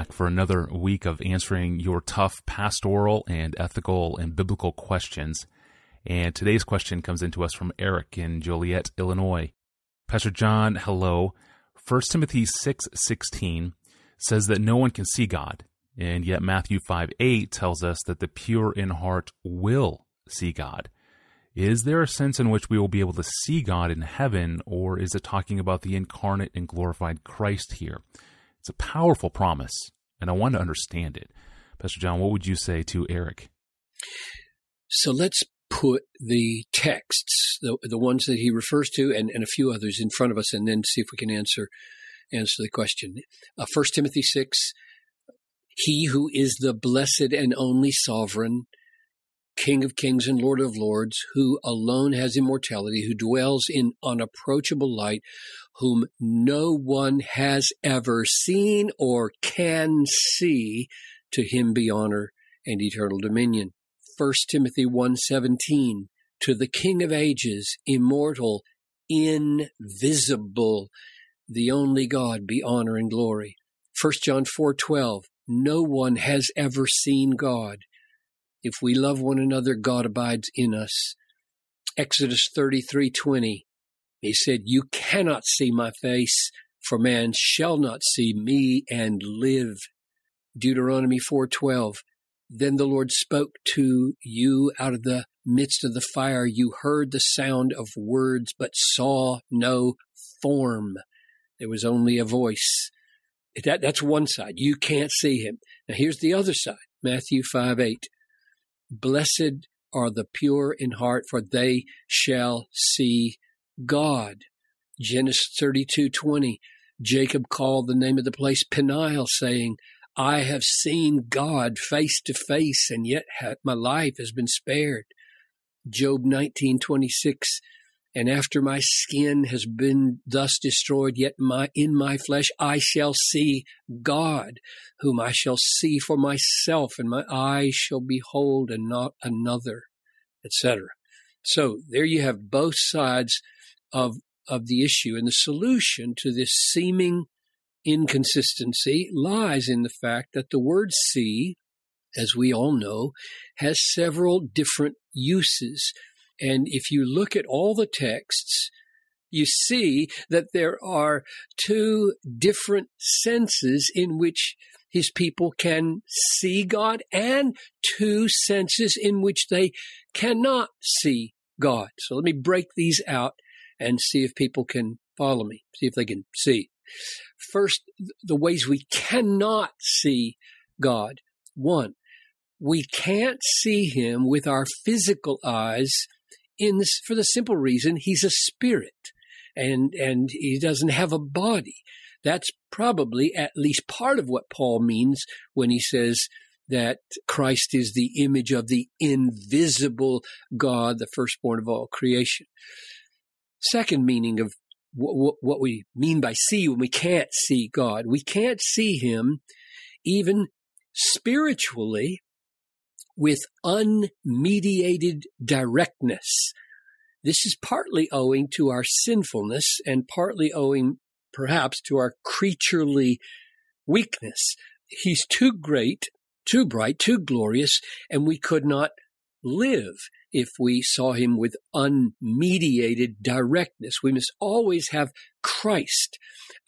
back for another week of answering your tough pastoral and ethical and biblical questions. And today's question comes into us from Eric in Joliet, Illinois. Pastor John, hello. 1 Timothy 6:16 says that no one can see God, and yet Matthew 5:8 tells us that the pure in heart will see God. Is there a sense in which we will be able to see God in heaven, or is it talking about the incarnate and glorified Christ here? It's a powerful promise, and I want to understand it. Pastor John, what would you say to Eric? So let's put the texts, the, the ones that he refers to, and, and a few others in front of us, and then see if we can answer answer the question. Uh, 1 Timothy 6 He who is the blessed and only sovereign King of kings and Lord of lords, who alone has immortality, who dwells in unapproachable light, whom no one has ever seen or can see, to him be honor and eternal dominion. 1 Timothy 1:17 to the king of ages immortal invisible the only God be honor and glory 1 John 4:12 no one has ever seen God if we love one another, God abides in us. Exodus 33:20. He said, "You cannot see my face, for man shall not see me and live." Deuteronomy 4:12. Then the Lord spoke to you out of the midst of the fire. You heard the sound of words, but saw no form. There was only a voice. That, that's one side. You can't see him. Now here's the other side. Matthew 5 8. Blessed are the pure in heart, for they shall see God. Genesis 32:20. Jacob called the name of the place Peniel, saying, I have seen God face to face, and yet my life has been spared. Job 19:26 and after my skin has been thus destroyed, yet my, in my flesh I shall see God, whom I shall see for myself, and my eyes shall behold and not another, etc. So there you have both sides of, of the issue. And the solution to this seeming inconsistency lies in the fact that the word see, as we all know, has several different uses. And if you look at all the texts, you see that there are two different senses in which his people can see God and two senses in which they cannot see God. So let me break these out and see if people can follow me, see if they can see. First, the ways we cannot see God. One, we can't see him with our physical eyes in this, for the simple reason he's a spirit and, and he doesn't have a body. That's probably at least part of what Paul means when he says that Christ is the image of the invisible God, the firstborn of all creation. Second meaning of what, what we mean by see when we can't see God. We can't see him even spiritually with unmediated directness. This is partly owing to our sinfulness and partly owing perhaps to our creaturely weakness. He's too great, too bright, too glorious, and we could not live if we saw him with unmediated directness. We must always have Christ,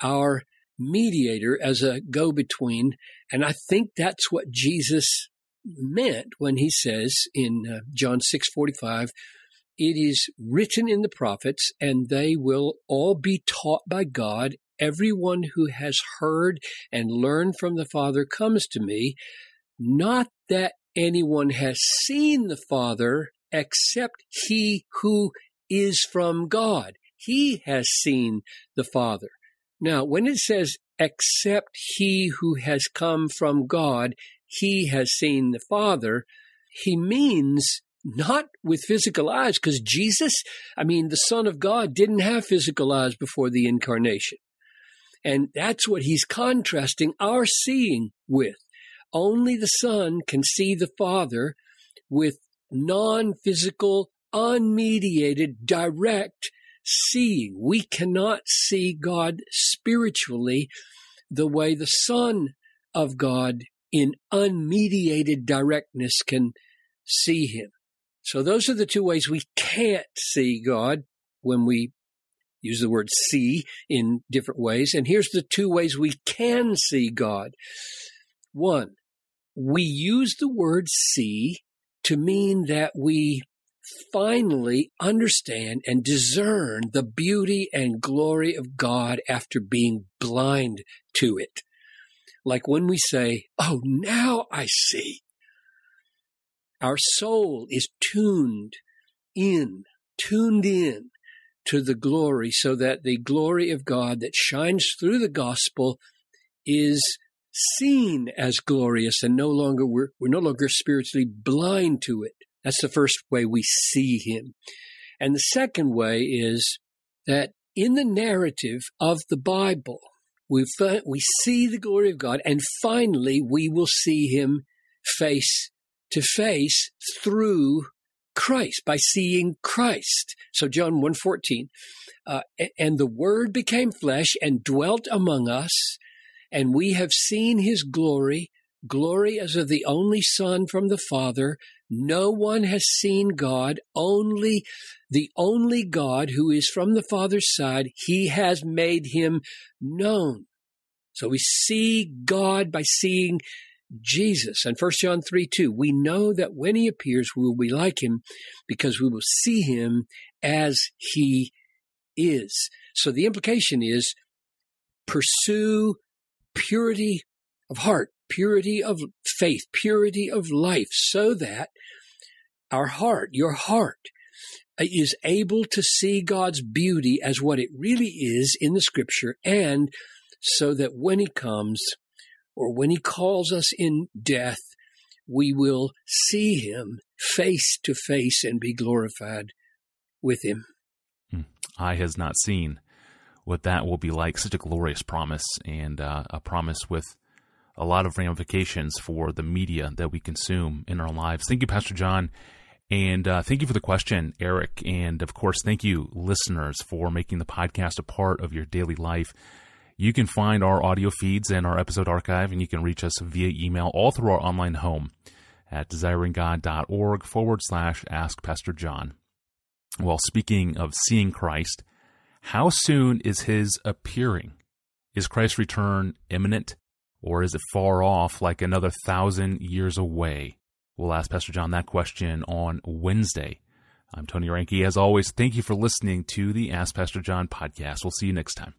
our mediator, as a go between. And I think that's what Jesus meant when he says in uh, John 6:45 it is written in the prophets and they will all be taught by God. Everyone who has heard and learned from the father comes to me. Not that anyone has seen the father except he who is from God. He has seen the father. Now when it says except he who has come from God he has seen the Father, he means not with physical eyes, because Jesus, I mean, the Son of God didn't have physical eyes before the incarnation. And that's what he's contrasting our seeing with. Only the Son can see the Father with non physical, unmediated, direct seeing. We cannot see God spiritually the way the Son of God in unmediated directness can see him. So those are the two ways we can't see God when we use the word see in different ways. And here's the two ways we can see God. One, we use the word see to mean that we finally understand and discern the beauty and glory of God after being blind to it. Like when we say, Oh, now I see. Our soul is tuned in, tuned in to the glory so that the glory of God that shines through the gospel is seen as glorious and no longer we're, we're no longer spiritually blind to it. That's the first way we see him. And the second way is that in the narrative of the Bible, we, we see the glory of God and finally we will see him face to face through Christ by seeing Christ. So John 1:14 uh, and the word became flesh and dwelt among us and we have seen his glory glory as of the only son from the father no one has seen God only the only God who is from the father's side he has made him known so we see God by seeing Jesus. And 1 John 3 2, we know that when he appears, we will be like him because we will see him as he is. So the implication is pursue purity of heart, purity of faith, purity of life, so that our heart, your heart, is able to see God's beauty as what it really is in the scripture and so that when he comes, or when he calls us in death, we will see him face to face and be glorified with him. Hmm. Eye has not seen what that will be like. Such a glorious promise, and uh, a promise with a lot of ramifications for the media that we consume in our lives. Thank you, Pastor John. And uh, thank you for the question, Eric. And of course, thank you, listeners, for making the podcast a part of your daily life. You can find our audio feeds and our episode archive, and you can reach us via email all through our online home at desiringgod.org forward slash ask Pastor John. Well, speaking of seeing Christ, how soon is his appearing? Is Christ's return imminent, or is it far off like another thousand years away? We'll ask Pastor John that question on Wednesday. I'm Tony Reinke. As always, thank you for listening to the Ask Pastor John podcast. We'll see you next time.